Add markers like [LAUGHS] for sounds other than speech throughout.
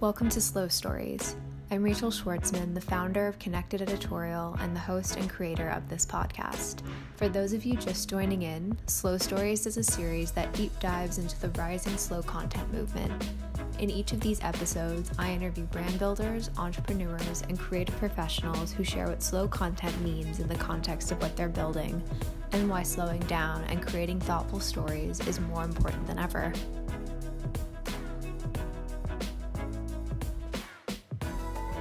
Welcome to Slow Stories. I'm Rachel Schwartzman, the founder of Connected Editorial and the host and creator of this podcast. For those of you just joining in, Slow Stories is a series that deep dives into the rising slow content movement. In each of these episodes, I interview brand builders, entrepreneurs, and creative professionals who share what slow content means in the context of what they're building and why slowing down and creating thoughtful stories is more important than ever.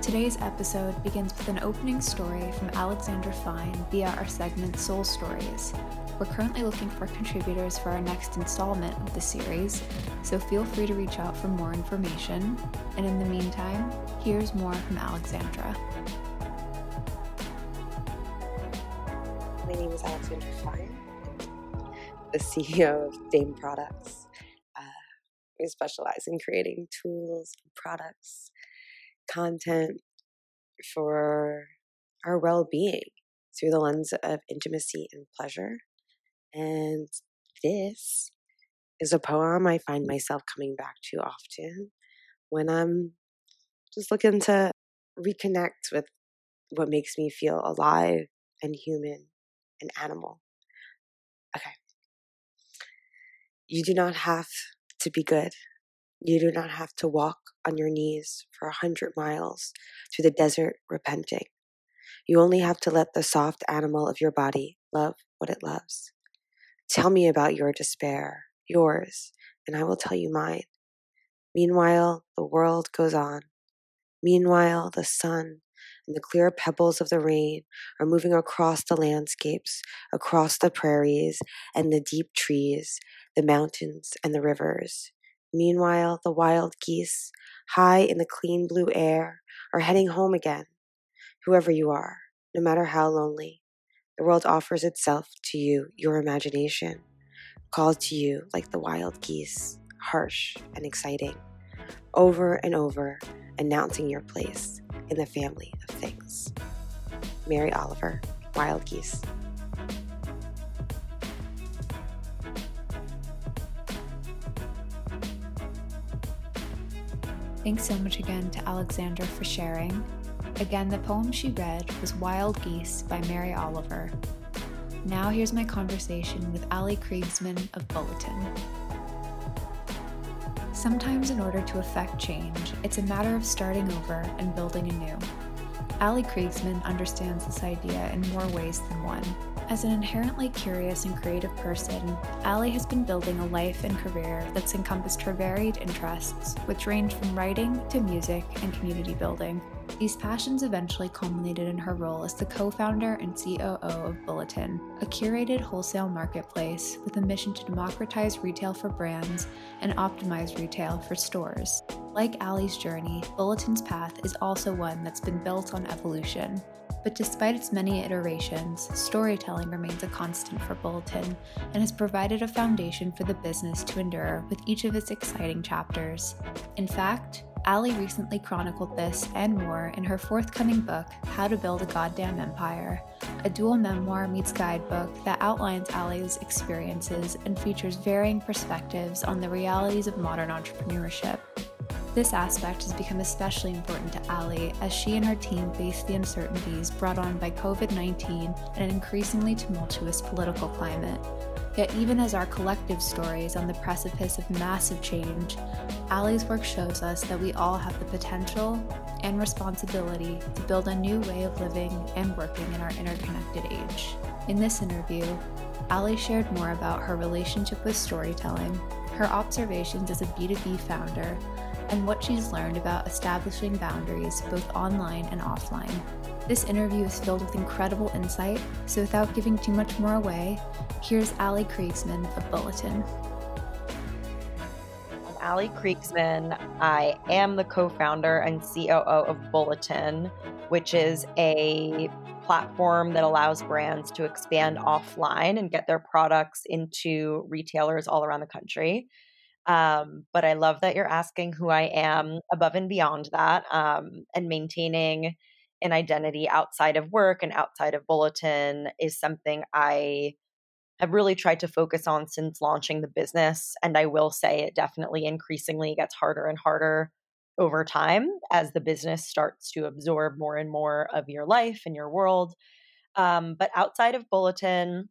Today's episode begins with an opening story from Alexandra Fine via our segment Soul Stories. We're currently looking for contributors for our next installment of the series, so feel free to reach out for more information. And in the meantime, here's more from Alexandra. My name is Alexandra Fine, the CEO of Dame Products. Uh, we specialize in creating tools, and products, content for our well being through the lens of intimacy and pleasure. And this is a poem I find myself coming back to often when I'm just looking to reconnect with what makes me feel alive and human and animal. Okay. You do not have to be good you do not have to walk on your knees for a hundred miles through the desert repenting. You only have to let the soft animal of your body love what it loves. Tell me about your despair, yours, and I will tell you mine. Meanwhile, the world goes on. Meanwhile, the sun and the clear pebbles of the rain are moving across the landscapes, across the prairies and the deep trees, the mountains and the rivers. Meanwhile, the wild geese, high in the clean blue air, are heading home again. Whoever you are, no matter how lonely, the world offers itself to you, your imagination, calls to you like the wild geese, harsh and exciting, over and over, announcing your place in the family of things. Mary Oliver, Wild Geese. Thanks so much again to Alexandra for sharing. Again, the poem she read was Wild Geese by Mary Oliver. Now here's my conversation with Ali Kriegsman of Bulletin. Sometimes, in order to effect change, it's a matter of starting over and building anew. Ali Kriegsman understands this idea in more ways than one. As an inherently curious and creative person, Ali has been building a life and career that's encompassed her varied interests, which range from writing to music and community building. These passions eventually culminated in her role as the co founder and COO of Bulletin, a curated wholesale marketplace with a mission to democratize retail for brands and optimize retail for stores. Like Ali's journey, Bulletin's path is also one that's been built on evolution. But despite its many iterations, storytelling remains a constant for Bulletin and has provided a foundation for the business to endure with each of its exciting chapters. In fact, Ali recently chronicled this and more in her forthcoming book, How to Build a Goddamn Empire, a dual memoir meets guidebook that outlines Ali's experiences and features varying perspectives on the realities of modern entrepreneurship. This aspect has become especially important to Ali as she and her team face the uncertainties brought on by COVID 19 and an increasingly tumultuous political climate. Yet, even as our collective story is on the precipice of massive change, Ali's work shows us that we all have the potential and responsibility to build a new way of living and working in our interconnected age. In this interview, Ali shared more about her relationship with storytelling, her observations as a B2B founder, and what she's learned about establishing boundaries both online and offline. This interview is filled with incredible insight, so without giving too much more away, here's Ali Kriegsman of Bulletin. I'm Ali Kriegsman. I am the co founder and COO of Bulletin, which is a platform that allows brands to expand offline and get their products into retailers all around the country. Um, but I love that you're asking who I am above and beyond that um, and maintaining an identity outside of work and outside of Bulletin is something I have really tried to focus on since launching the business. And I will say it definitely increasingly gets harder and harder over time as the business starts to absorb more and more of your life and your world. Um, but outside of Bulletin,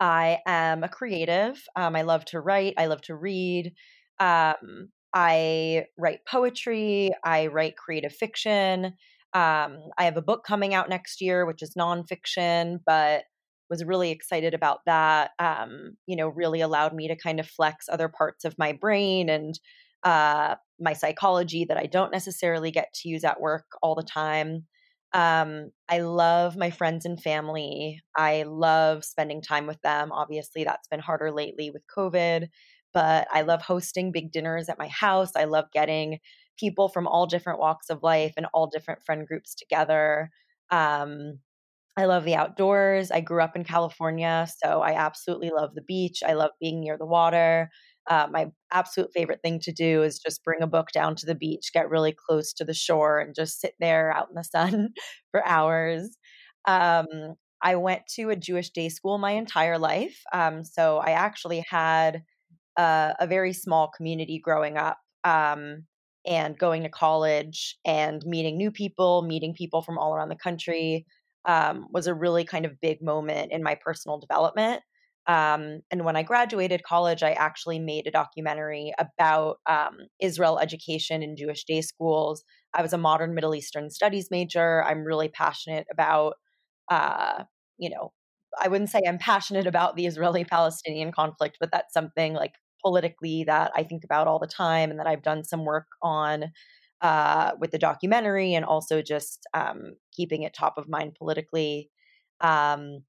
I am a creative. Um, I love to write, I love to read. Um, I write poetry, I write creative fiction. Um, I have a book coming out next year, which is nonfiction, but was really excited about that. Um, you know, really allowed me to kind of flex other parts of my brain and uh, my psychology that I don't necessarily get to use at work all the time. Um, I love my friends and family. I love spending time with them. Obviously, that's been harder lately with COVID, but I love hosting big dinners at my house. I love getting people from all different walks of life and all different friend groups together. Um, I love the outdoors. I grew up in California, so I absolutely love the beach. I love being near the water. Uh, my absolute favorite thing to do is just bring a book down to the beach, get really close to the shore, and just sit there out in the sun [LAUGHS] for hours. Um, I went to a Jewish day school my entire life. Um, so I actually had a, a, very small community growing up um, and going to college and meeting new people, meeting people from all around the country um, was a really kind of big moment in my personal development. Um, and when I graduated college, I actually made a documentary about um, Israel education in Jewish day schools. I was a modern Middle Eastern studies major. I'm really passionate about, uh, you know, I wouldn't say I'm passionate about the Israeli [LAUGHS] Palestinian conflict, but that's something like politically that I think about all the time and that I've done some work on uh, with the documentary and also just um, keeping it top of mind politically. Um,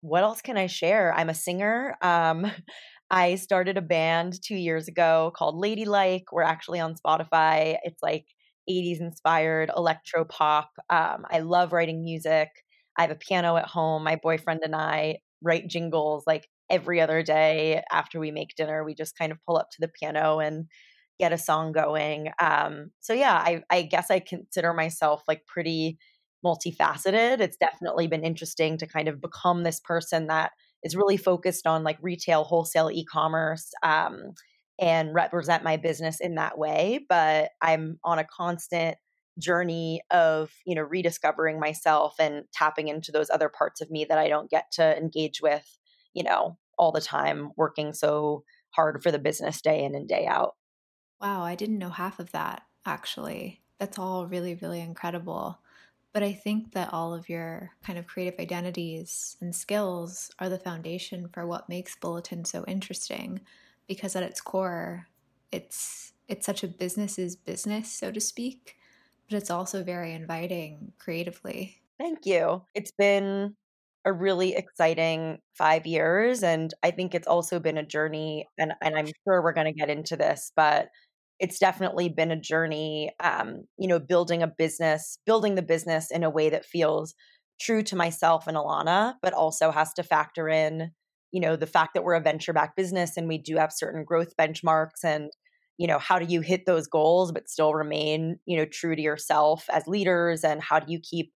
what else can I share? I'm a singer. Um, [LAUGHS] I started a band two years ago called Ladylike. We're actually on Spotify. It's like 80s inspired electro pop. Um, I love writing music. I have a piano at home. My boyfriend and I write jingles like every other day after we make dinner. We just kind of pull up to the piano and get a song going. Um, so yeah, I, I guess I consider myself like pretty multifaceted. It's definitely been interesting to kind of become this person that is really focused on like retail, wholesale, e-commerce, um, and represent my business in that way. But I'm on a constant journey of you know rediscovering myself and tapping into those other parts of me that I don't get to engage with, you know, all the time, working so hard for the business day in and day out. Wow, I didn't know half of that actually. That's all really, really incredible. But I think that all of your kind of creative identities and skills are the foundation for what makes Bulletin so interesting because at its core, it's it's such a business's business, so to speak, but it's also very inviting creatively. Thank you. It's been a really exciting five years. And I think it's also been a journey, and, and I'm sure we're going to get into this, but it's definitely been a journey um, you know building a business building the business in a way that feels true to myself and alana but also has to factor in you know the fact that we're a venture backed business and we do have certain growth benchmarks and you know how do you hit those goals but still remain you know true to yourself as leaders? And how do you keep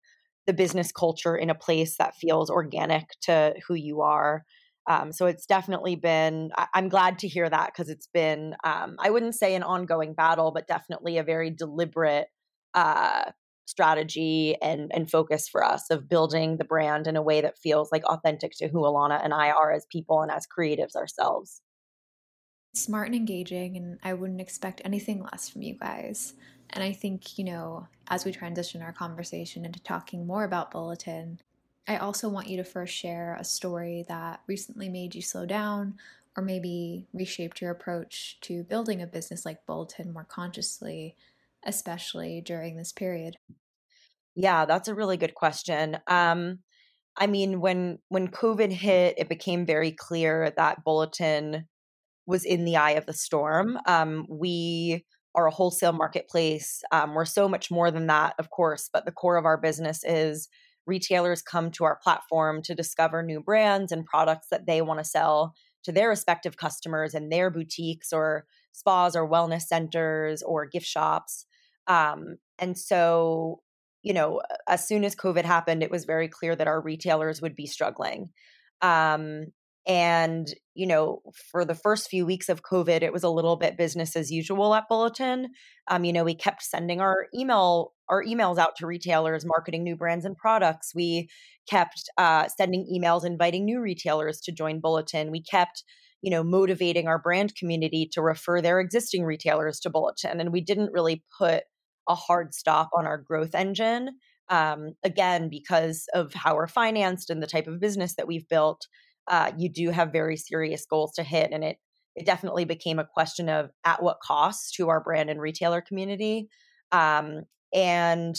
the business culture in a place that feels organic to who you are um, so it's definitely been, I- am glad to hear that because it's been, um, I wouldn't say an ongoing battle, but definitely a very deliberate uh, strategy and, and focus for us of building the brand in a way that feels like authentic to who Alana and I are as people and as creatives ourselves. Smart and engaging, and I wouldn't expect anything less from you guys. And I think, you know, as we transition our conversation into talking more about Bulletin, I also want you to first share a story that recently made you slow down or maybe reshaped your approach to building a business like Bulletin more consciously, especially during this period. Yeah, that's a really good question. Um, I mean, when when COVID hit, it became very clear that Bulletin was in the eye of the storm. Um, we are a wholesale marketplace. Um, we're so much more than that, of course, but the core of our business is retailers come to our platform to discover new brands and products that they want to sell to their respective customers in their boutiques or spas or wellness centers or gift shops. Um, and so, you know, as soon as COVID happened, it was very clear that our retailers would be struggling. Um, and, you know, for the first few weeks of COVID, it was a little bit business as usual at Bulletin. Um, you know, we kept sending our email our emails out to retailers marketing new brands and products. We kept uh, sending emails inviting new retailers to join Bulletin. We kept, you know, motivating our brand community to refer their existing retailers to Bulletin, and we didn't really put a hard stop on our growth engine. Um, again, because of how we're financed and the type of business that we've built uh, you do have very serious goals to hit. And it it definitely became a question of at what cost to our brand and retailer community. Um, and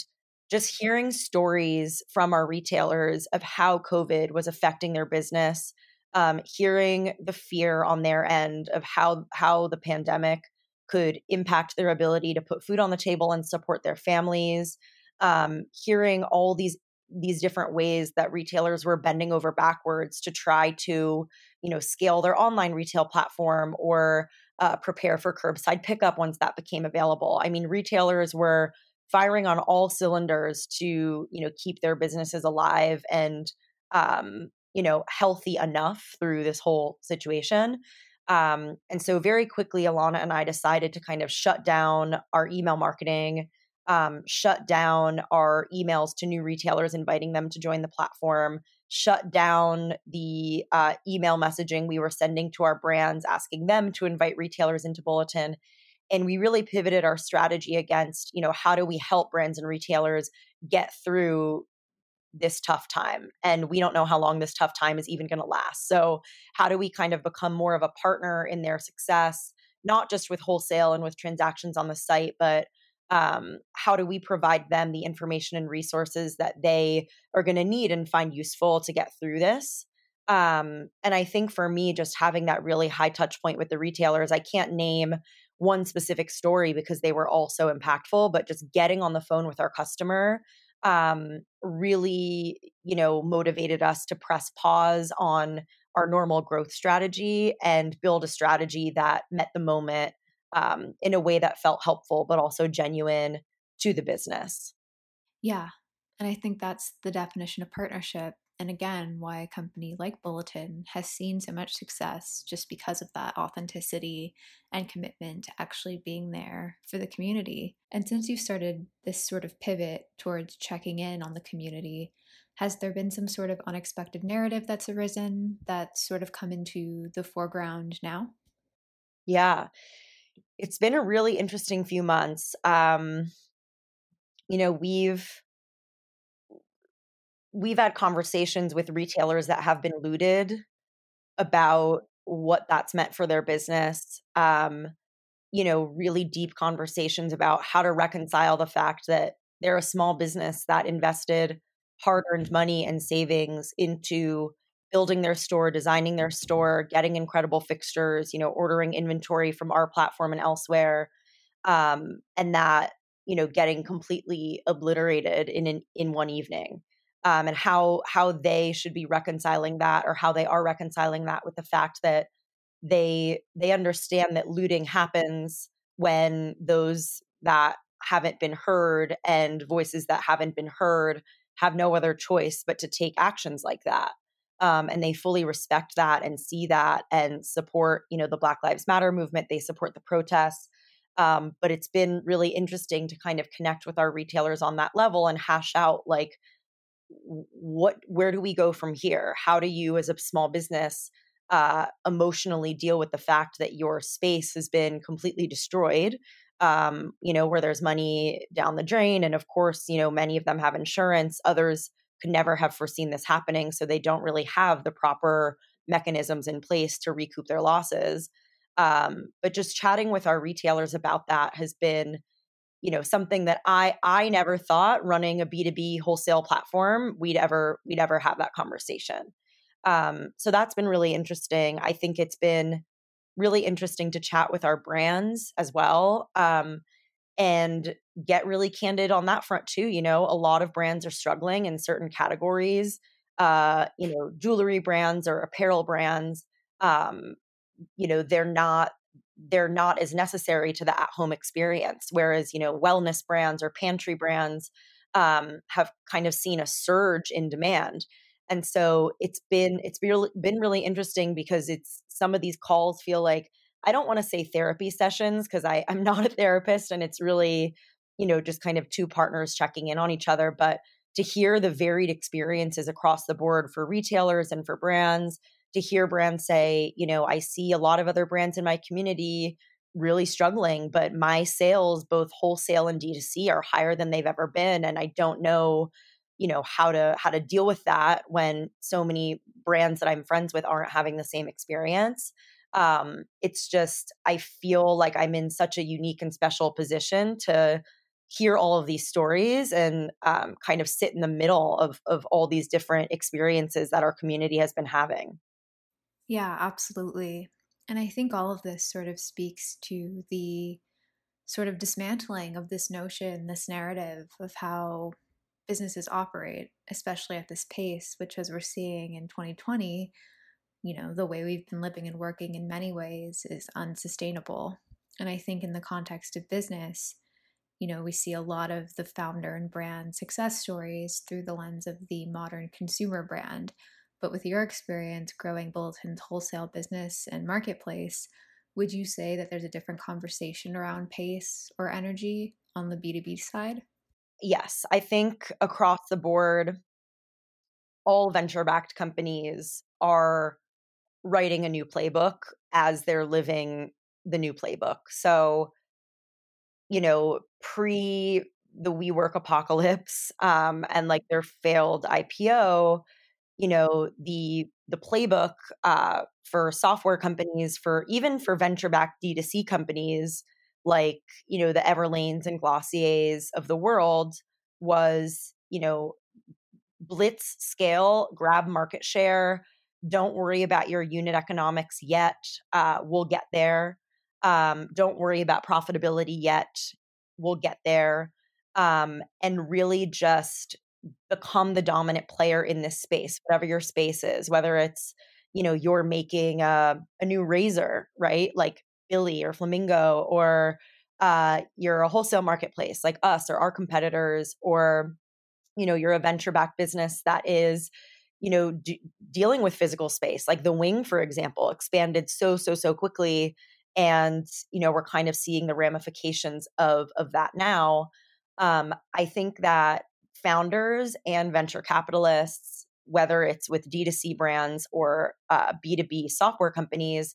just hearing stories from our retailers of how COVID was affecting their business, um, hearing the fear on their end of how how the pandemic could impact their ability to put food on the table and support their families. Um, hearing all these these different ways that retailers were bending over backwards to try to you know scale their online retail platform or uh, prepare for curbside pickup once that became available. I mean retailers were firing on all cylinders to you know keep their businesses alive and um, you know healthy enough through this whole situation. Um, and so very quickly alana and i decided to kind of shut down our email marketing um, shut down our emails to new retailers inviting them to join the platform, shut down the uh, email messaging we were sending to our brands, asking them to invite retailers into Bulletin. And we really pivoted our strategy against, you know, how do we help brands and retailers get through this tough time and we don't know how long this tough time is even going to last so how do we kind of become more of a partner in their success not just with wholesale and with transactions on the site but um, how do we provide them the information and resources that they are going to need and find useful to get through this? Um, and i think for me just having that really high touch point with the retailers i can't name one specific story because they were all so impactful but just getting on the phone with our customer um, really you know motivated us to press pause on our normal growth strategy and build a strategy that met the moment um, in a way that felt helpful, but also genuine to the business. Yeah. And I think that's the definition of partnership. And again, why a company like Bulletin has seen so much success just because of that authenticity and commitment to actually being there for the community. And since you've started this sort of pivot towards checking in on the community, has there been some sort of unexpected narrative that's arisen that's sort of come into the foreground now? Yeah it's been a really interesting few months. Um, you know, we've we've had conversations with retailers that have been looted about what that's meant for their business. Um, you know, really deep conversations about how to reconcile the fact that they're a small business that invested hard earned money and savings into building their store, designing their store, getting incredible fixtures, you know, ordering inventory from our platform and elsewhere, um, and that you know getting completely obliterated in an, in one evening. Um, and how how they should be reconciling that, or how they are reconciling that with the fact that they they understand that looting happens when those that haven't been heard and voices that haven't been heard have no other choice but to take actions like that um, and they fully respect that and see that and support you know the black lives matter movement they support the protests um, but it's been really interesting to kind of connect with our retailers on that level and hash out like what where do we go from here? How do you as a small business uh, emotionally deal with the fact that your space has been completely destroyed um, you know where there's money down the drain and of course you know many of them have insurance others could never have foreseen this happening. So they don't really have the proper mechanisms in place to recoup their losses. Um, but just chatting with our retailers about that has been you know something that i i never thought running a b2b wholesale platform we'd ever we'd ever have that conversation um, so that's been really interesting i think it's been really interesting to chat with our brands as well um, and get really candid on that front too. You know, a lot of brands are struggling in certain categories. Uh, you know, jewelry brands or apparel brands. Um, you know, they're not they're not as necessary to the at home experience. Whereas, you know, wellness brands or pantry brands um, have kind of seen a surge in demand. And so it's been it's been really interesting because it's some of these calls feel like I don't want to say therapy sessions because I I'm [LAUGHS] not a therapist and it's really you know just kind of two partners checking in on each other, but to hear the varied experiences across the board for retailers and for brands, to hear brands say, you know, I see a lot of other brands in my community really struggling, but my sales, both wholesale and D2C, are higher than they've ever been. And I don't know, you know, how to how to deal with that when so many brands that I'm friends with aren't having the same experience. Um, it's just I feel like I'm in such a unique and special position to hear all of these stories and um, kind of sit in the middle of of all these different experiences that our community has been having. Yeah, absolutely. And I think all of this sort of speaks to the sort of dismantling of this notion, this narrative of how businesses operate, especially at this pace, which as we're seeing in 2020, you know, the way we've been living and working in many ways is unsustainable. And I think in the context of business, you know, we see a lot of the founder and brand success stories through the lens of the modern consumer brand, but with your experience growing Bulletin's wholesale business and marketplace, would you say that there's a different conversation around pace or energy on the B2B side? Yes, I think across the board, all venture backed companies are writing a new playbook as they're living the new playbook. So, you know, pre the WeWork apocalypse um, and like their failed IPO, you know the the playbook uh, for software companies for even for venture backed d2c companies like you know the everlanes and glossiers of the world was you know blitz scale grab market share don't worry about your unit economics yet uh, we'll get there um, don't worry about profitability yet we'll get there um, and really just become the dominant player in this space, whatever your space is, whether it's, you know, you're making a, a new razor, right? Like Billie or Flamingo, or uh, you're a wholesale marketplace like us or our competitors, or, you know, you're a venture backed business that is, you know, d- dealing with physical space. Like the wing, for example, expanded so, so, so quickly. And, you know, we're kind of seeing the ramifications of of that now. Um, I think that founders and venture capitalists, whether it's with D2C brands or uh, B2B software companies,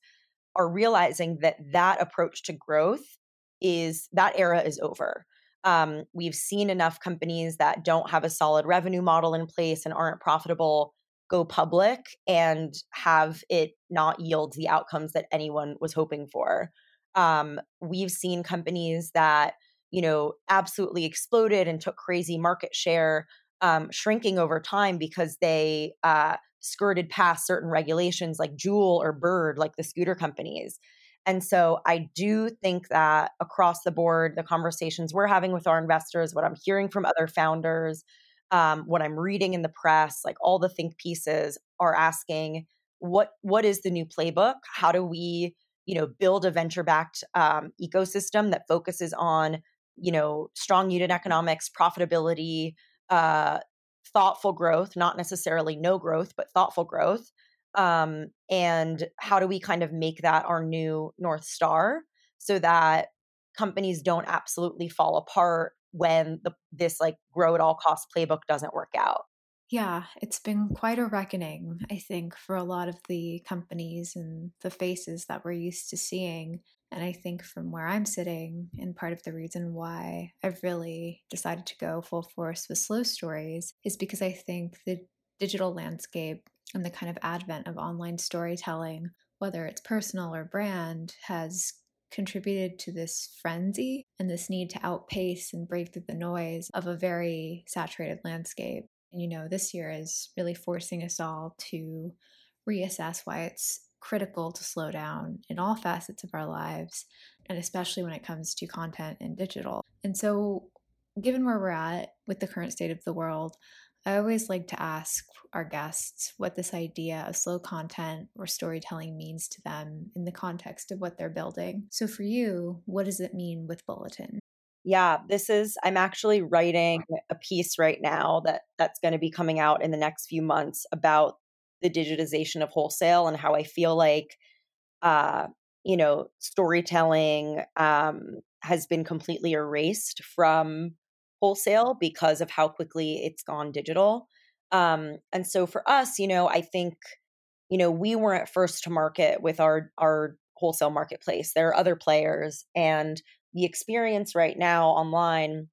are realizing that that approach to growth is that era is over. Um, we've seen enough companies that don't have a solid revenue model in place and aren't profitable go public and have it not yield the outcomes that anyone was hoping for. Um, we've seen companies that you know, absolutely exploded and took crazy market share, um, shrinking over time because they uh, skirted past certain regulations like Juul or Bird, like the scooter companies. And so I do think that across the board, the conversations we're having with our investors, what I'm hearing from other founders, um, what I'm reading in the press, like all the think pieces are asking what what is the new playbook? How do we, you know, build a venture backed um, ecosystem that focuses on you know strong unit economics profitability uh, thoughtful growth not necessarily no growth but thoughtful growth um, and how do we kind of make that our new north star so that companies don't absolutely fall apart when the this like grow at all cost playbook doesn't work out yeah, it's been quite a reckoning, I think, for a lot of the companies and the faces that we're used to seeing. And I think from where I'm sitting, and part of the reason why I've really decided to go full force with slow stories is because I think the digital landscape and the kind of advent of online storytelling, whether it's personal or brand, has contributed to this frenzy and this need to outpace and break through the noise of a very saturated landscape. And, you know, this year is really forcing us all to reassess why it's critical to slow down in all facets of our lives, and especially when it comes to content and digital. And so, given where we're at with the current state of the world, I always like to ask our guests what this idea of slow content or storytelling means to them in the context of what they're building. So, for you, what does it mean with Bulletin? Yeah, this is I'm actually writing a piece right now that that's going to be coming out in the next few months about the digitization of wholesale and how I feel like uh you know storytelling um has been completely erased from wholesale because of how quickly it's gone digital. Um and so for us, you know, I think you know, we weren't first to market with our our wholesale marketplace. There are other players and the experience right now online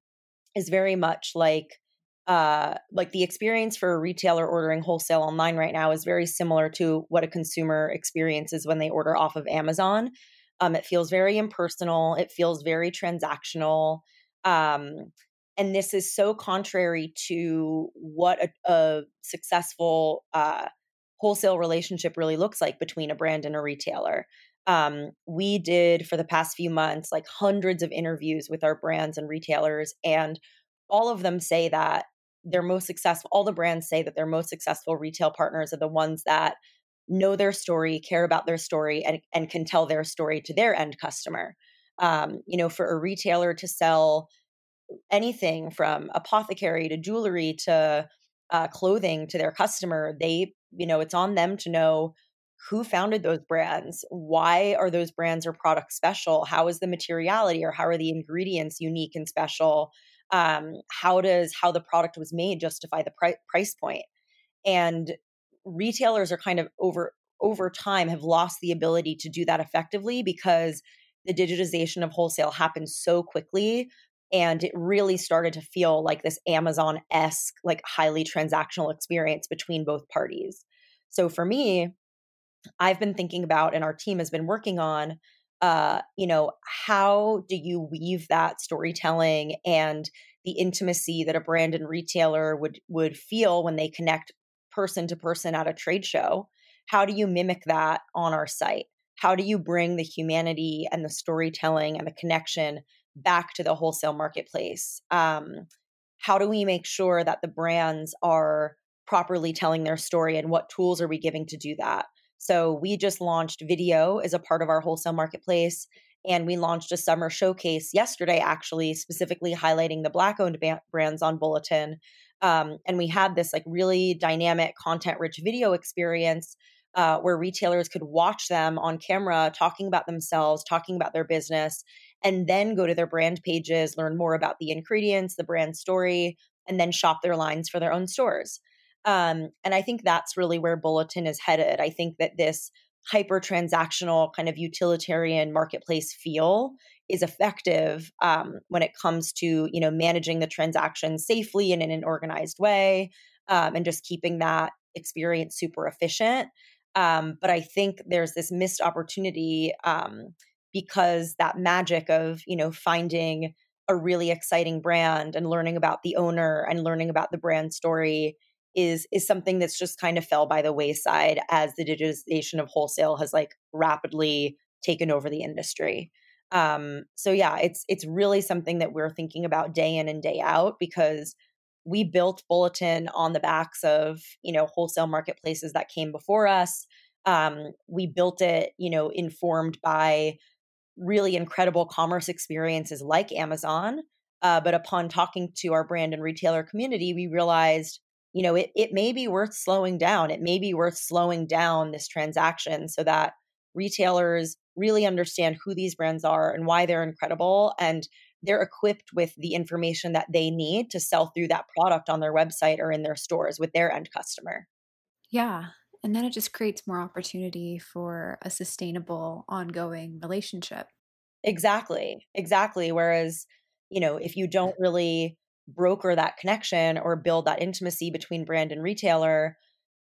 is very much like uh, like the experience for a retailer ordering wholesale online right now is very similar to what a consumer experiences when they order off of Amazon. Um, it feels very impersonal. It feels very transactional. Um, and this is so contrary to what a, a successful uh, wholesale relationship really looks like between a brand and a retailer. Um, we did for the past few months like hundreds of interviews with our brands and retailers and all of them say that their most successful all the brands say that their most successful retail partners are the ones that know their story care about their story and, and can tell their story to their end customer. Um, you know for a retailer to sell anything from apothecary to jewelry to uh, clothing to their customer they you know it's on them to know who founded those brands why are those brands or products special how is the materiality or how are the ingredients unique and special um, how does how the product was made justify the pri- price point? And retailers are kind of over over time have lost the ability to do that effectively because the digitization of wholesale happened so quickly and it really started to feel like this amazon-esque like highly transactional experience between both parties so for me I've been thinking about and our team has been working on uh, you know, how do you weave that storytelling and the intimacy that a brand and retailer would would feel when they connect person to person at a trade show? How do you mimic that on our site? How do you bring the humanity and the storytelling and the connection back to the wholesale marketplace? Um, how do we make sure that the brands are properly telling their story and what tools are we giving to do that? So we just launched video as a part of our wholesale marketplace. And we launched a summer showcase yesterday, actually, specifically highlighting the Black owned ba- brands on Bulletin. Um, and we had this like really dynamic, content rich video experience uh, where retailers could watch them on camera talking about themselves, talking about their business, and then go to their brand pages, learn more about the ingredients, the brand story, and then shop their lines for their own stores. Um, and I think that's really where Bulletin is headed. I think that this hyper transactional kind of utilitarian marketplace feel is effective um, when it comes to you know managing the transaction safely and in an organized way um, and just keeping that experience super efficient um, but i think there's this missed opportunity um, because that magic of you know finding a really exciting brand and learning about the owner and learning about the brand story is is something that's just kind of fell by the wayside as the digitization of wholesale has like rapidly taken over the industry. Um, so yeah, it's it's really something that we're thinking about day in and day out because we built Bulletin on the backs of you know wholesale marketplaces that came before us. Um, we built it, you know, informed by really incredible commerce experiences like Amazon. Uh, but upon talking to our brand and retailer community, we realized you know, it, it may be worth slowing down. It may be worth slowing down this transaction so that retailers really understand who these brands are and why they're incredible. And they're equipped with the information that they need to sell through that product on their website or in their stores with their end customer. Yeah. And then it just creates more opportunity for a sustainable, ongoing relationship. Exactly. Exactly. Whereas, you know, if you don't really broker that connection or build that intimacy between brand and retailer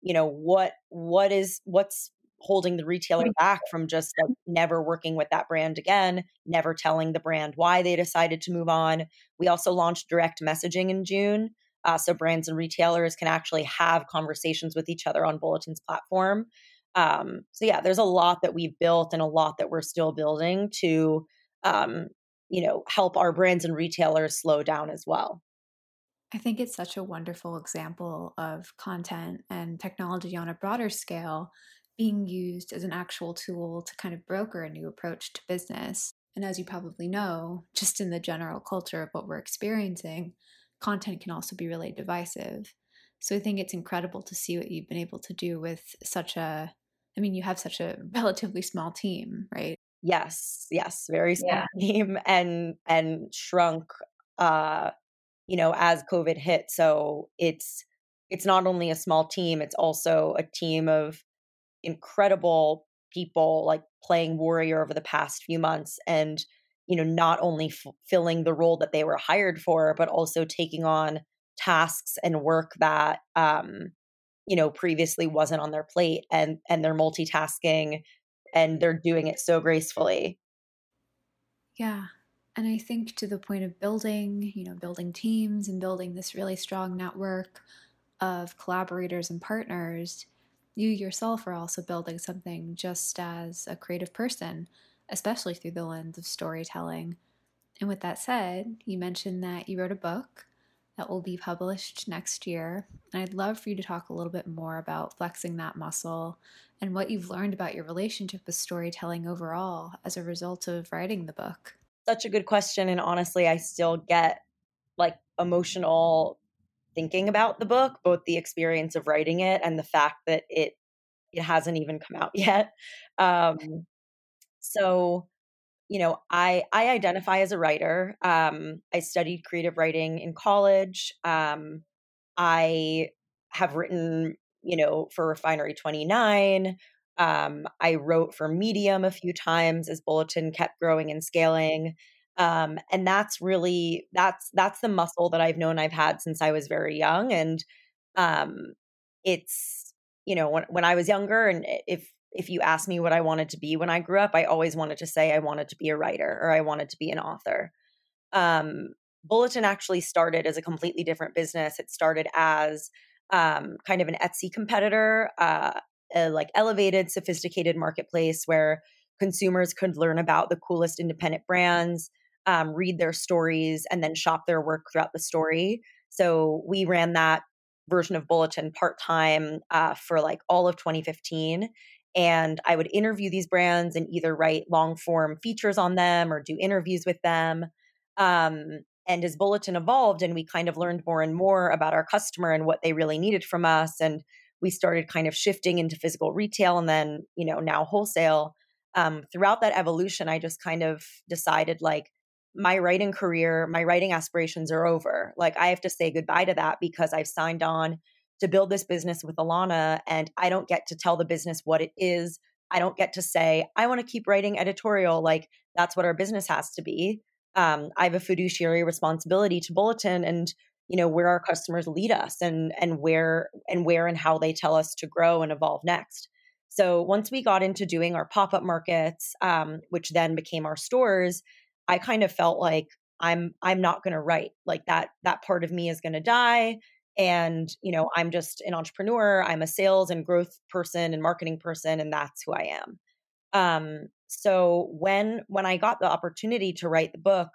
you know what what is what's holding the retailer back from just like never working with that brand again never telling the brand why they decided to move on we also launched direct messaging in june uh, so brands and retailers can actually have conversations with each other on bulletin's platform um, so yeah there's a lot that we've built and a lot that we're still building to um, you know help our brands and retailers slow down as well I think it's such a wonderful example of content and technology on a broader scale being used as an actual tool to kind of broker a new approach to business. And as you probably know, just in the general culture of what we're experiencing, content can also be really divisive. So I think it's incredible to see what you've been able to do with such a, I mean, you have such a [LAUGHS] relatively small team, right? Yes, yes, very small yeah. team [LAUGHS] and and shrunk uh you know as covid hit so it's it's not only a small team it's also a team of incredible people like playing warrior over the past few months and you know not only filling the role that they were hired for but also taking on tasks and work that um you know previously wasn't on their plate and and they're multitasking and they're doing it so gracefully. Yeah and i think to the point of building you know building teams and building this really strong network of collaborators and partners you yourself are also building something just as a creative person especially through the lens of storytelling and with that said you mentioned that you wrote a book that will be published next year. And I'd love for you to talk a little bit more about flexing that muscle and what you've learned about your relationship with storytelling overall as a result of writing the book. Such a good question. And honestly, I still get like emotional thinking about the book, both the experience of writing it and the fact that it it hasn't even come out [LAUGHS] yet. Um, so you know i i identify as a writer um i studied creative writing in college um i have written you know for refinery 29 um i wrote for medium a few times as bulletin kept growing and scaling um and that's really that's that's the muscle that i've known i've had since i was very young and um it's you know when when i was younger and if if you ask me what I wanted to be when I grew up, I always wanted to say I wanted to be a writer or I wanted to be an author. Um, Bulletin actually started as a completely different business. It started as um, kind of an Etsy competitor, uh, a, like elevated, sophisticated marketplace where consumers could learn about the coolest independent brands, um, read their stories, and then shop their work throughout the story. So we ran that version of Bulletin part time uh, for like all of 2015. And I would interview these brands and either write long form features on them or do interviews with them. Um, and as Bulletin evolved and we kind of learned more and more about our customer and what they really needed from us, and we started kind of shifting into physical retail and then, you know, now wholesale. Um, throughout that evolution, I just kind of decided like, my writing career, my writing aspirations are over. Like, I have to say goodbye to that because I've signed on to build this business with Alana and I don't get to tell the business what it is. I don't get to say, I want to keep writing editorial. Like that's what our business has to be. Um, I have a fiduciary responsibility to Bulletin and you know where our customers lead us and and where and where and how they tell us to grow and evolve next. So once we got into doing our pop up markets, um, which then became our stores, I kind of felt like I'm I'm not going to write like that. That part of me is going to die and you know i'm just an entrepreneur i'm a sales and growth person and marketing person and that's who i am. Um so when when i got the opportunity to write the book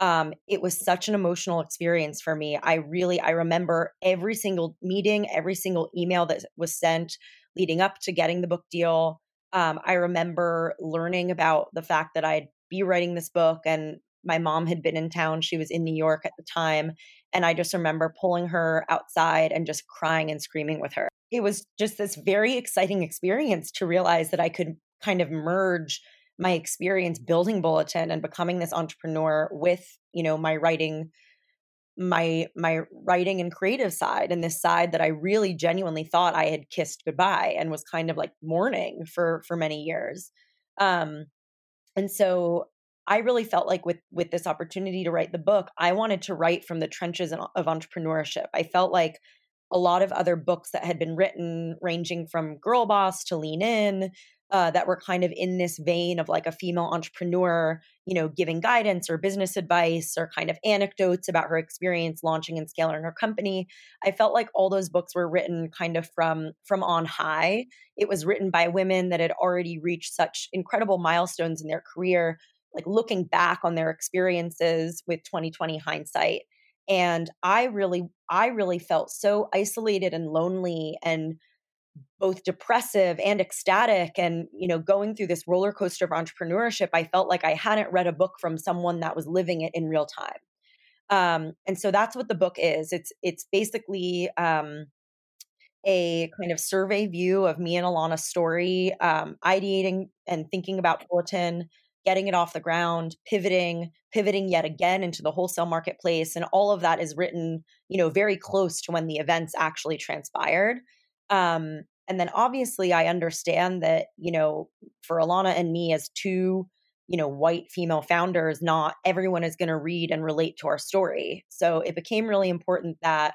um it was such an emotional experience for me. I really i remember every single meeting every single email that was sent leading up to getting the book deal. Um i remember learning about the fact that i'd be writing this book and my mom had been in town. She was in New York at the time. And I just remember pulling her outside and just crying and screaming with her. It was just this very exciting experience to realize that I could kind of merge my experience building bulletin and becoming this entrepreneur with you know my writing my my writing and creative side and this side that I really genuinely thought I had kissed goodbye and was kind of like mourning for for many years um and so I really felt like with with this opportunity to write the book, I wanted to write from the trenches of entrepreneurship. I felt like a lot of other books that had been written, ranging from Girl Boss to Lean In, uh, that were kind of in this vein of like a female entrepreneur, you know, giving guidance or business advice or kind of anecdotes about her experience launching and scaling her company. I felt like all those books were written kind of from from on high. It was written by women that had already reached such incredible milestones in their career like looking back on their experiences with 2020 hindsight and i really i really felt so isolated and lonely and both depressive and ecstatic and you know going through this roller coaster of entrepreneurship i felt like i hadn't read a book from someone that was living it in real time. Um, and so that's what the book is. It's it's basically um, a kind of survey view of me and alana's story um, ideating and thinking about bulletin getting it off the ground pivoting pivoting yet again into the wholesale marketplace and all of that is written you know very close to when the events actually transpired um, and then obviously I understand that, you know, for Alana and me as two, you know, white female founders, not everyone is going to read and relate to our story. So it became really important that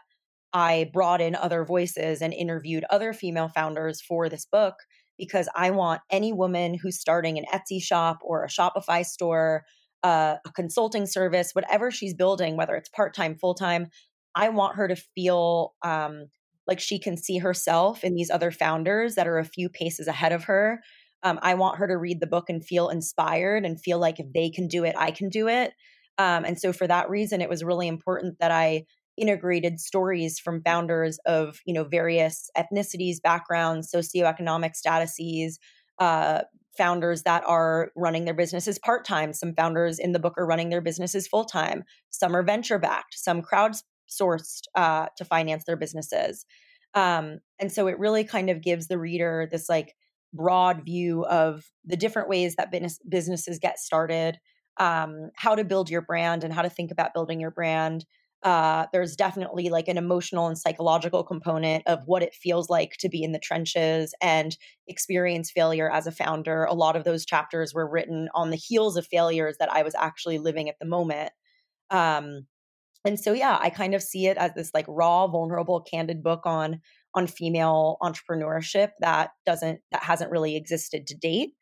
I brought in other voices and interviewed other female founders for this book because I want any woman who's starting an Etsy shop or a Shopify store, uh, a consulting service, whatever she's building, whether it's part time, full time, I want her to feel um, like she can see herself in these other founders that are a few paces ahead of her. Um, I want her to read the book and feel inspired and feel like if they can do it, I can do it. Um, and so for that reason, it was really important that I integrated stories from founders of you know various ethnicities, backgrounds, socioeconomic statuses, uh, founders that are running their businesses part time. Some founders in the book are running their businesses full time. Some are venture backed. Some crowdsourced uh, to finance their businesses. Um, and so it really kind of gives the reader this like broad view of the different ways that business, businesses get started, um, how to build your brand, and how to think about building your brand. Uh, there's definitely like an emotional and psychological component of what it feels like to be in the trenches and experience failure as a founder. A lot of those chapters were written on the heels of failures that I was actually living at the moment. Um, and so yeah i kind of see it as this like raw vulnerable candid book on on female entrepreneurship that doesn't that hasn't really existed to date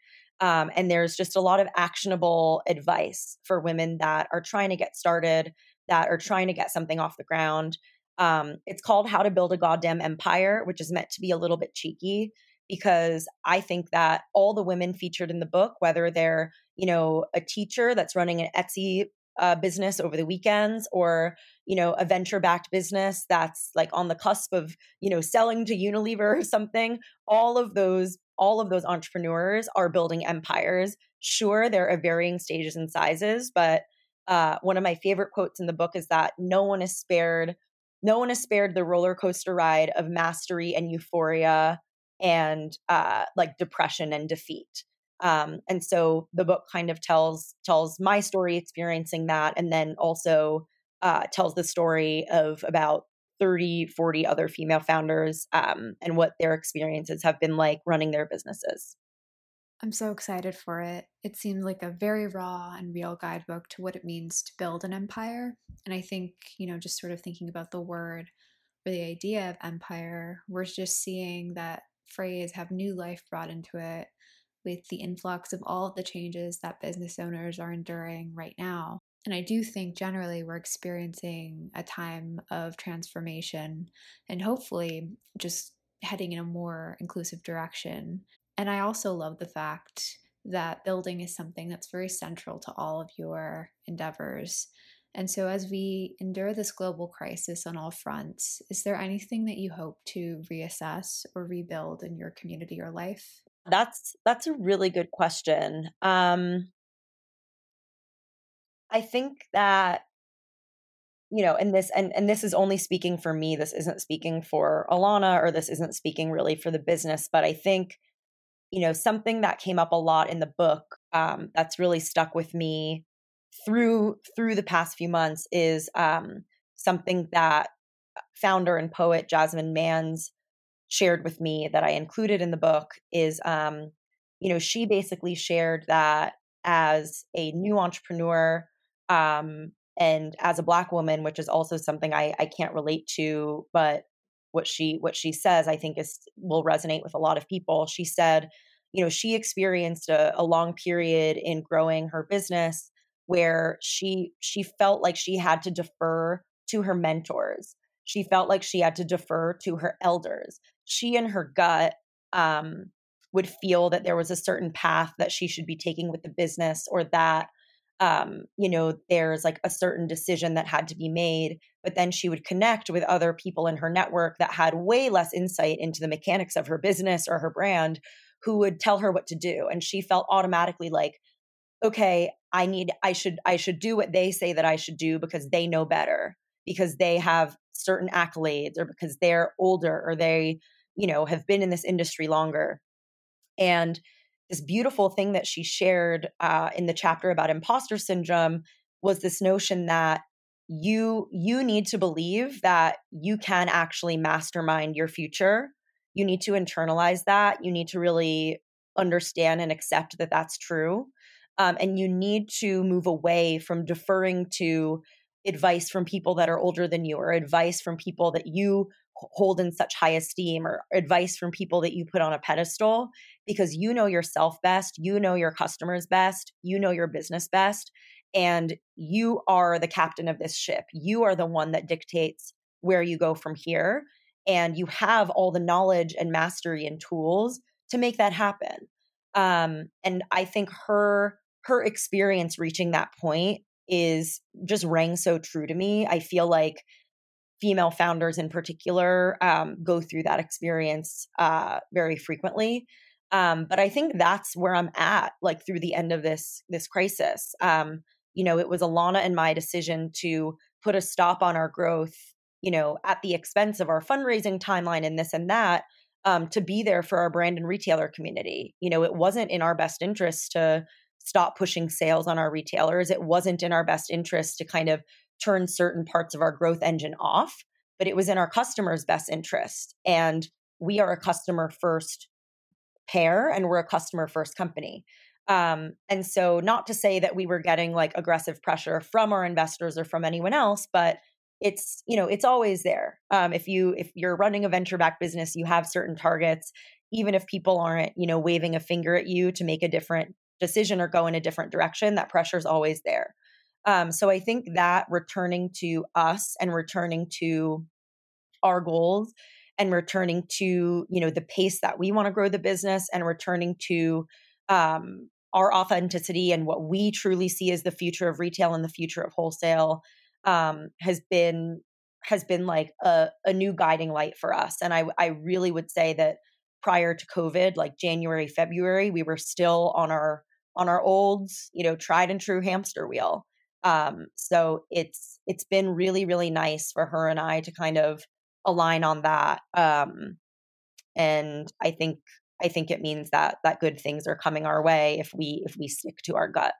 um, and there's just a lot of actionable advice for women that are trying to get started that are trying to get something off the ground um, it's called how to build a goddamn empire which is meant to be a little bit cheeky because i think that all the women featured in the book whether they're you know a teacher that's running an etsy uh, business over the weekends or you know a venture backed business that's like on the cusp of you know selling to unilever or something all of those all of those entrepreneurs are building empires. Sure they're at varying stages and sizes but uh, one of my favorite quotes in the book is that no one is spared no one is spared the roller coaster ride of mastery and euphoria and uh, like depression and defeat. Um, and so the book kind of tells tells my story experiencing that and then also uh, tells the story of about 30 40 other female founders um, and what their experiences have been like running their businesses i'm so excited for it it seems like a very raw and real guidebook to what it means to build an empire and i think you know just sort of thinking about the word or the idea of empire we're just seeing that phrase have new life brought into it with the influx of all of the changes that business owners are enduring right now. And I do think generally we're experiencing a time of transformation and hopefully just heading in a more inclusive direction. And I also love the fact that building is something that's very central to all of your endeavors. And so, as we endure this global crisis on all fronts, is there anything that you hope to reassess or rebuild in your community or life? That's that's a really good question. Um I think that you know, and this and and this is only speaking for me. This isn't speaking for Alana or this isn't speaking really for the business, but I think you know, something that came up a lot in the book um that's really stuck with me through through the past few months is um something that founder and poet Jasmine Mans shared with me that I included in the book is, um, you know, she basically shared that as a new entrepreneur um, and as a black woman, which is also something I, I can't relate to, but what she what she says I think is will resonate with a lot of people. She said, you know, she experienced a, a long period in growing her business where she she felt like she had to defer to her mentors she felt like she had to defer to her elders she and her gut um, would feel that there was a certain path that she should be taking with the business or that um, you know, there's like a certain decision that had to be made, but then she would connect with other people in her network that had way less insight into the mechanics of her business or her brand who would tell her what to do. And she felt automatically like, okay, I need, I should, I should do what they say that I should do because they know better, because they have certain accolades or because they're older or they, you know, have been in this industry longer. And this beautiful thing that she shared uh, in the chapter about imposter syndrome was this notion that you you need to believe that you can actually mastermind your future. You need to internalize that. You need to really understand and accept that that's true. Um, and you need to move away from deferring to advice from people that are older than you or advice from people that you hold in such high esteem or advice from people that you put on a pedestal because you know yourself best, you know your customers best, you know your business best, and you are the captain of this ship. You are the one that dictates where you go from here. And you have all the knowledge and mastery and tools to make that happen. Um, and I think her her experience reaching that point is just rang so true to me. I feel like female founders in particular um, go through that experience uh, very frequently. Um, but I think that's where I'm at, like through the end of this this crisis. Um, you know, it was Alana and my decision to put a stop on our growth. You know, at the expense of our fundraising timeline and this and that, um, to be there for our brand and retailer community. You know, it wasn't in our best interest to stop pushing sales on our retailers. It wasn't in our best interest to kind of turn certain parts of our growth engine off, but it was in our customers' best interest. And we are a customer first pair and we're a customer first company. Um, and so, not to say that we were getting like aggressive pressure from our investors or from anyone else, but it's you know it's always there. Um, if you if you're running a venture back business, you have certain targets. Even if people aren't you know waving a finger at you to make a different decision or go in a different direction, that pressure is always there. Um, so I think that returning to us and returning to our goals and returning to you know the pace that we want to grow the business and returning to um, our authenticity and what we truly see as the future of retail and the future of wholesale um, has been has been like a, a new guiding light for us. And I, I really would say that prior to covid like january february we were still on our on our old you know tried and true hamster wheel um, so it's it's been really really nice for her and I to kind of align on that. Um, and I think I think it means that that good things are coming our way if we if we stick to our gut.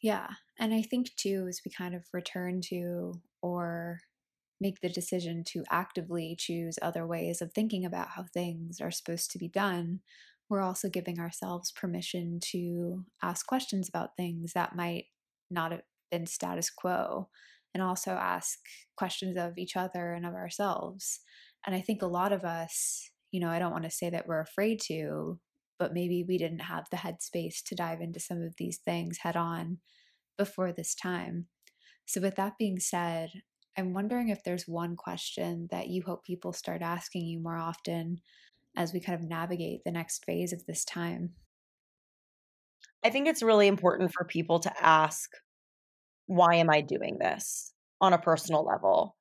Yeah, and I think too as we kind of return to or make the decision to actively choose other ways of thinking about how things are supposed to be done, we're also giving ourselves permission to ask questions about things that might not have been status quo and also ask questions of each other and of ourselves. And I think a lot of us, you know, I don't want to say that we're afraid to, but maybe we didn't have the headspace to dive into some of these things head on before this time. So, with that being said, I'm wondering if there's one question that you hope people start asking you more often as we kind of navigate the next phase of this time? I think it's really important for people to ask, why am I doing this on a personal level?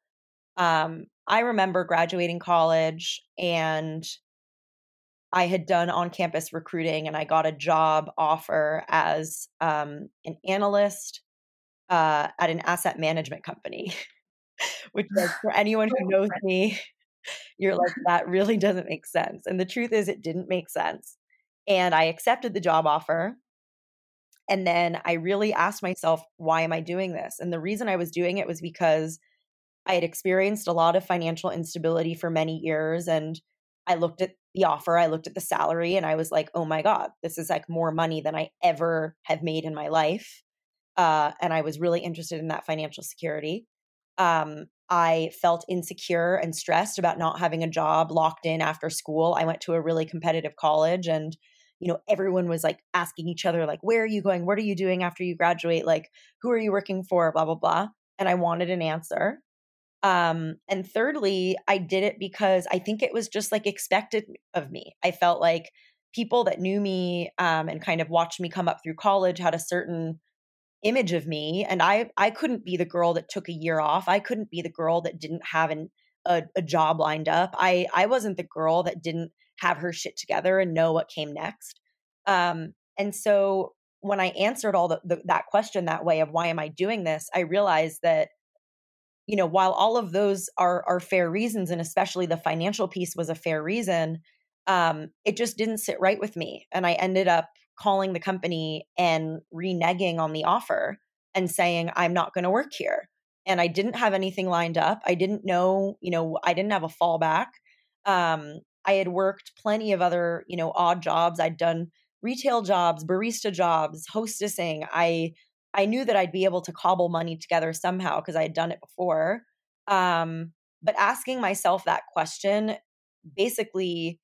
Um, I remember graduating college and I had done on campus recruiting and I got a job offer as um, an analyst uh, at an asset management company, [LAUGHS] which, like, for anyone who [LAUGHS] knows me, you're like, that really doesn't make sense. And the truth is, it didn't make sense. And I accepted the job offer. And then I really asked myself, why am I doing this? And the reason I was doing it was because I had experienced a lot of financial instability for many years. And I looked at the offer, I looked at the salary, and I was like, oh my God, this is like more money than I ever have made in my life. Uh, and I was really interested in that financial security. Um, I felt insecure and stressed about not having a job locked in after school. I went to a really competitive college and you know everyone was like asking each other like where are you going? What are you doing after you graduate? Like who are you working for? blah blah blah. And I wanted an answer. Um and thirdly, I did it because I think it was just like expected of me. I felt like people that knew me um, and kind of watched me come up through college had a certain image of me and i i couldn't be the girl that took a year off i couldn't be the girl that didn't have an, a, a job lined up i i wasn't the girl that didn't have her shit together and know what came next um and so when i answered all the, the, that question that way of why am i doing this? I realized that you know while all of those are are fair reasons and especially the financial piece was a fair reason um it just didn't sit right with me and i ended up calling the company and reneging on the offer and saying, I'm not going to work here. And I didn't have anything lined up. I didn't know, you know, I didn't have a fallback. Um, I had worked plenty of other, you know, odd jobs. I'd done retail jobs, barista jobs, hostessing. I I knew that I'd be able to cobble money together somehow because I had done it before. Um, but asking myself that question basically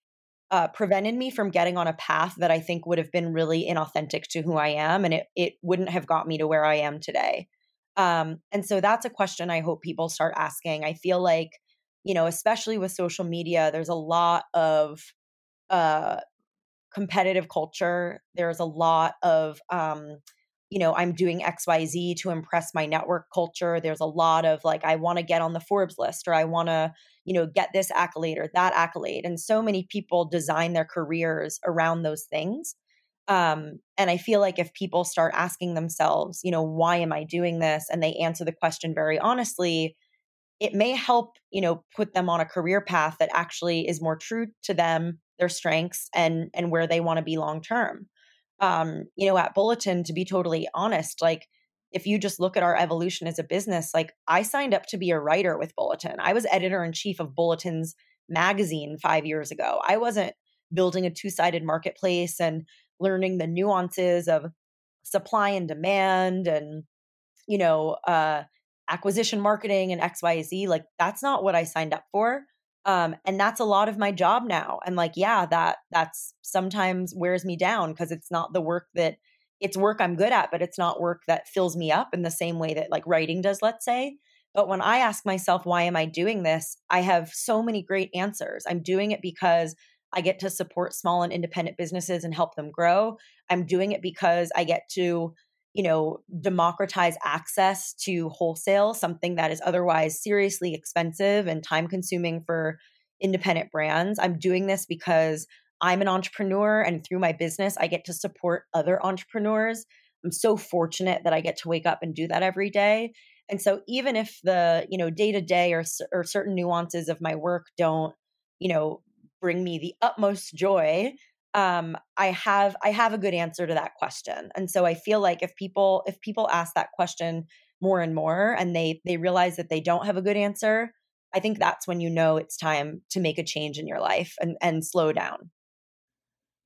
uh, prevented me from getting on a path that I think would have been really inauthentic to who I am, and it it wouldn't have got me to where I am today. Um, and so that's a question I hope people start asking. I feel like, you know, especially with social media, there's a lot of uh, competitive culture. There's a lot of um, you know, I'm doing XYZ to impress my network culture. There's a lot of like, I want to get on the Forbes list or I want to, you know, get this accolade or that accolade. And so many people design their careers around those things. Um, and I feel like if people start asking themselves, you know, why am I doing this? And they answer the question very honestly, it may help, you know, put them on a career path that actually is more true to them, their strengths and and where they want to be long term um, you know, at Bulletin, to be totally honest, like if you just look at our evolution as a business, like I signed up to be a writer with Bulletin. I was editor in chief of Bulletin's magazine five years ago. I wasn't building a two sided marketplace and learning the nuances of supply and demand and, you know, uh, acquisition marketing and XYZ. Like that's not what I signed up for um, and that's a lot of my job now. And like yeah that that's sometimes wears me down because it's not the work that it's work i'm good at but it's not work that fills me up in the same way that like writing does let's say. But when i ask myself why am i doing this? I have so many great answers. I'm doing it because i get to support small and independent businesses and help them grow. I'm doing it because i get to you know, democratize access to wholesale, something that is otherwise seriously expensive and time consuming for independent brands. I'm doing this because I'm an entrepreneur and through my business, I get to support other entrepreneurs. I'm so fortunate that I get to wake up and do that every day. And so even if the, you know, day to day or or certain nuances of my work don't, you know, bring me the utmost joy, um, I have I have a good answer to that question. And so I feel like if people if people ask that question more and more and they they realize that they don't have a good answer, I think that's when you know it's time to make a change in your life and and slow down.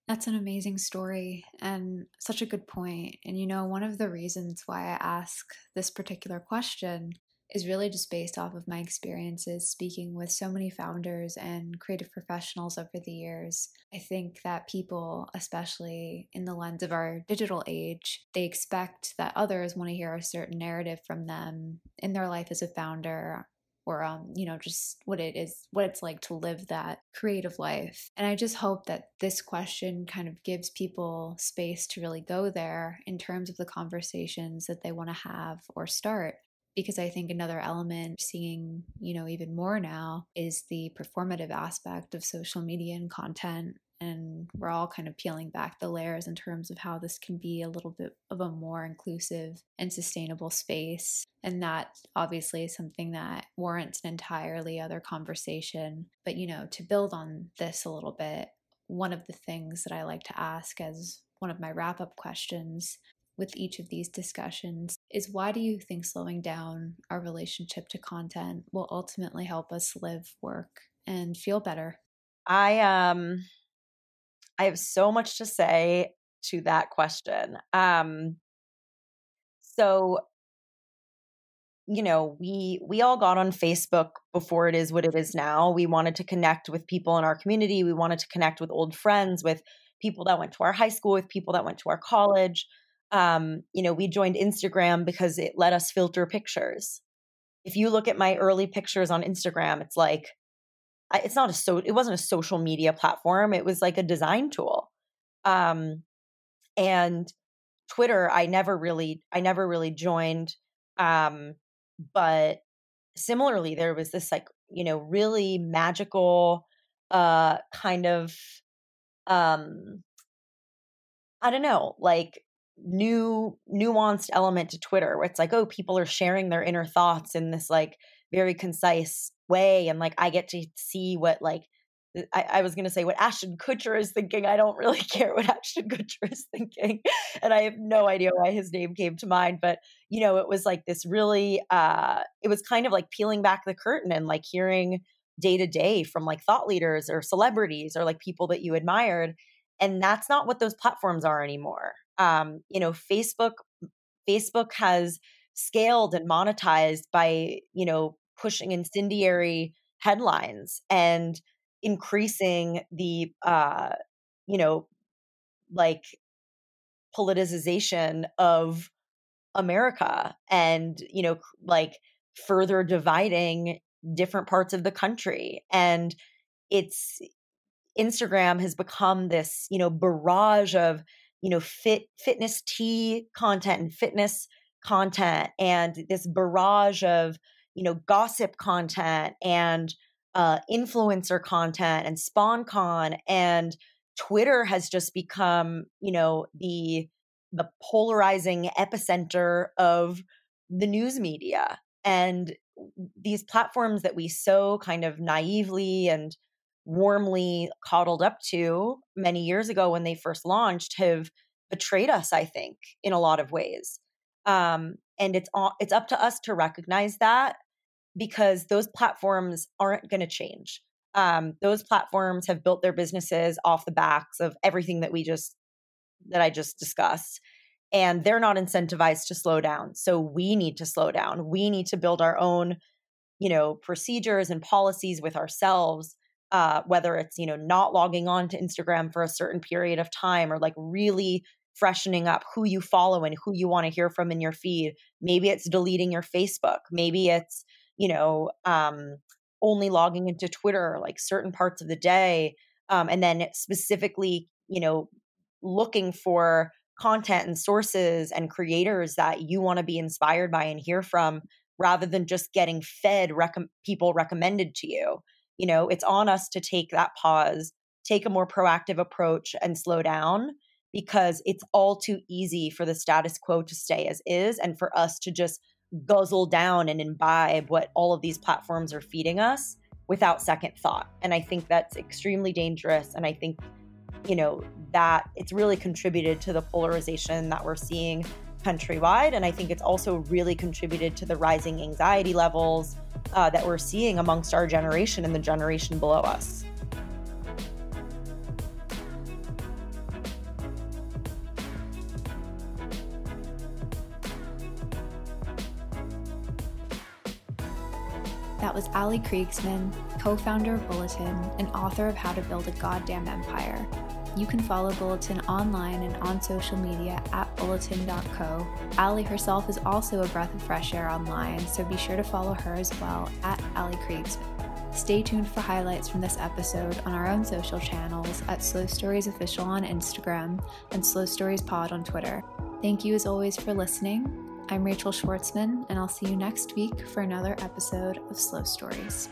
That's an amazing story and such a good point. And you know, one of the reasons why I ask this particular question is really just based off of my experiences speaking with so many founders and creative professionals over the years. I think that people, especially in the lens of our digital age, they expect that others want to hear a certain narrative from them in their life as a founder or um, you know just what it is what it's like to live that creative life and i just hope that this question kind of gives people space to really go there in terms of the conversations that they want to have or start because I think another element seeing, you know, even more now is the performative aspect of social media and content. And we're all kind of peeling back the layers in terms of how this can be a little bit of a more inclusive and sustainable space. And that obviously is something that warrants an entirely other conversation. But, you know, to build on this a little bit, one of the things that I like to ask as one of my wrap up questions with each of these discussions is why do you think slowing down our relationship to content will ultimately help us live, work, and feel better? I um I have so much to say to that question. Um so you know, we we all got on Facebook before it is what it is now. We wanted to connect with people in our community. We wanted to connect with old friends, with people that went to our high school, with people that went to our college um, you know, we joined Instagram because it let us filter pictures. If you look at my early pictures on Instagram, it's like, it's not a so, it wasn't a social media platform. It was like a design tool. Um, and Twitter, I never really, I never really joined. Um, but similarly, there was this like, you know, really magical, uh, kind of, um, I don't know, like new nuanced element to Twitter where it's like, oh, people are sharing their inner thoughts in this like very concise way. And like I get to see what like I, I, was going to say what Ashton Kutcher is thinking. I don't really [LAUGHS] care what Ashton Kutcher is thinking. And I have no idea why his name came to mind. But, you know, it was like this really, uh, it was kind of like peeling back the curtain and like hearing day to day from like thought leaders or celebrities or like people that you admired. And that's not what those platforms are anymore. Um, you know, Facebook, Facebook has scaled and monetized by, you know, pushing incendiary headlines and increasing the uh you know like politicization of america and you know like further dividing different parts of the country. And it's instagram has become this you know barrage of you know fit fitness tea content and fitness content and this barrage of you know gossip content and uh, influencer content and sponcon and Twitter has just become, you know, the the polarizing epicenter of the news media. And these platforms that we so kind of naively and warmly coddled up to many years ago when they first launched have betrayed us, I think, in a lot of ways. Um, and it's all, it's up to us to recognize that because those platforms aren't going to change. Um, those platforms have built their businesses off the backs of everything that we just that I just discussed. And they're not incentivized to slow down. So we need to slow down. We need to build our own, you know, procedures and policies with ourselves. Uh, whether it's you know not logging on to Instagram for a certain period of time, or like really freshening up who you follow and who you want to hear from in your feed. Maybe it's deleting your Facebook. Maybe it's you know, um, only logging into Twitter like certain parts of the day, um, and then specifically, you know, looking for content and sources and creators that you want to be inspired by and hear from rather than just getting fed rec- people recommended to you. You know, it's on us to take that pause, take a more proactive approach and slow down because it's all too easy for the status quo to stay as is and for us to just guzzle down and imbibe what all of these platforms are feeding us without second thought. And I think that's extremely dangerous. And I think, you know, that it's really contributed to the polarization that we're seeing countrywide. And I think it's also really contributed to the rising anxiety levels uh, that we're seeing amongst our generation and the generation below us. That was Ali Kriegsman, co founder of Bulletin and author of How to Build a Goddamn Empire. You can follow Bulletin online and on social media at bulletin.co. Ali herself is also a breath of fresh air online, so be sure to follow her as well at Ali Kriegsman. Stay tuned for highlights from this episode on our own social channels at Slow Stories Official on Instagram and Slow Stories Pod on Twitter. Thank you as always for listening. I'm Rachel Schwartzman, and I'll see you next week for another episode of Slow Stories.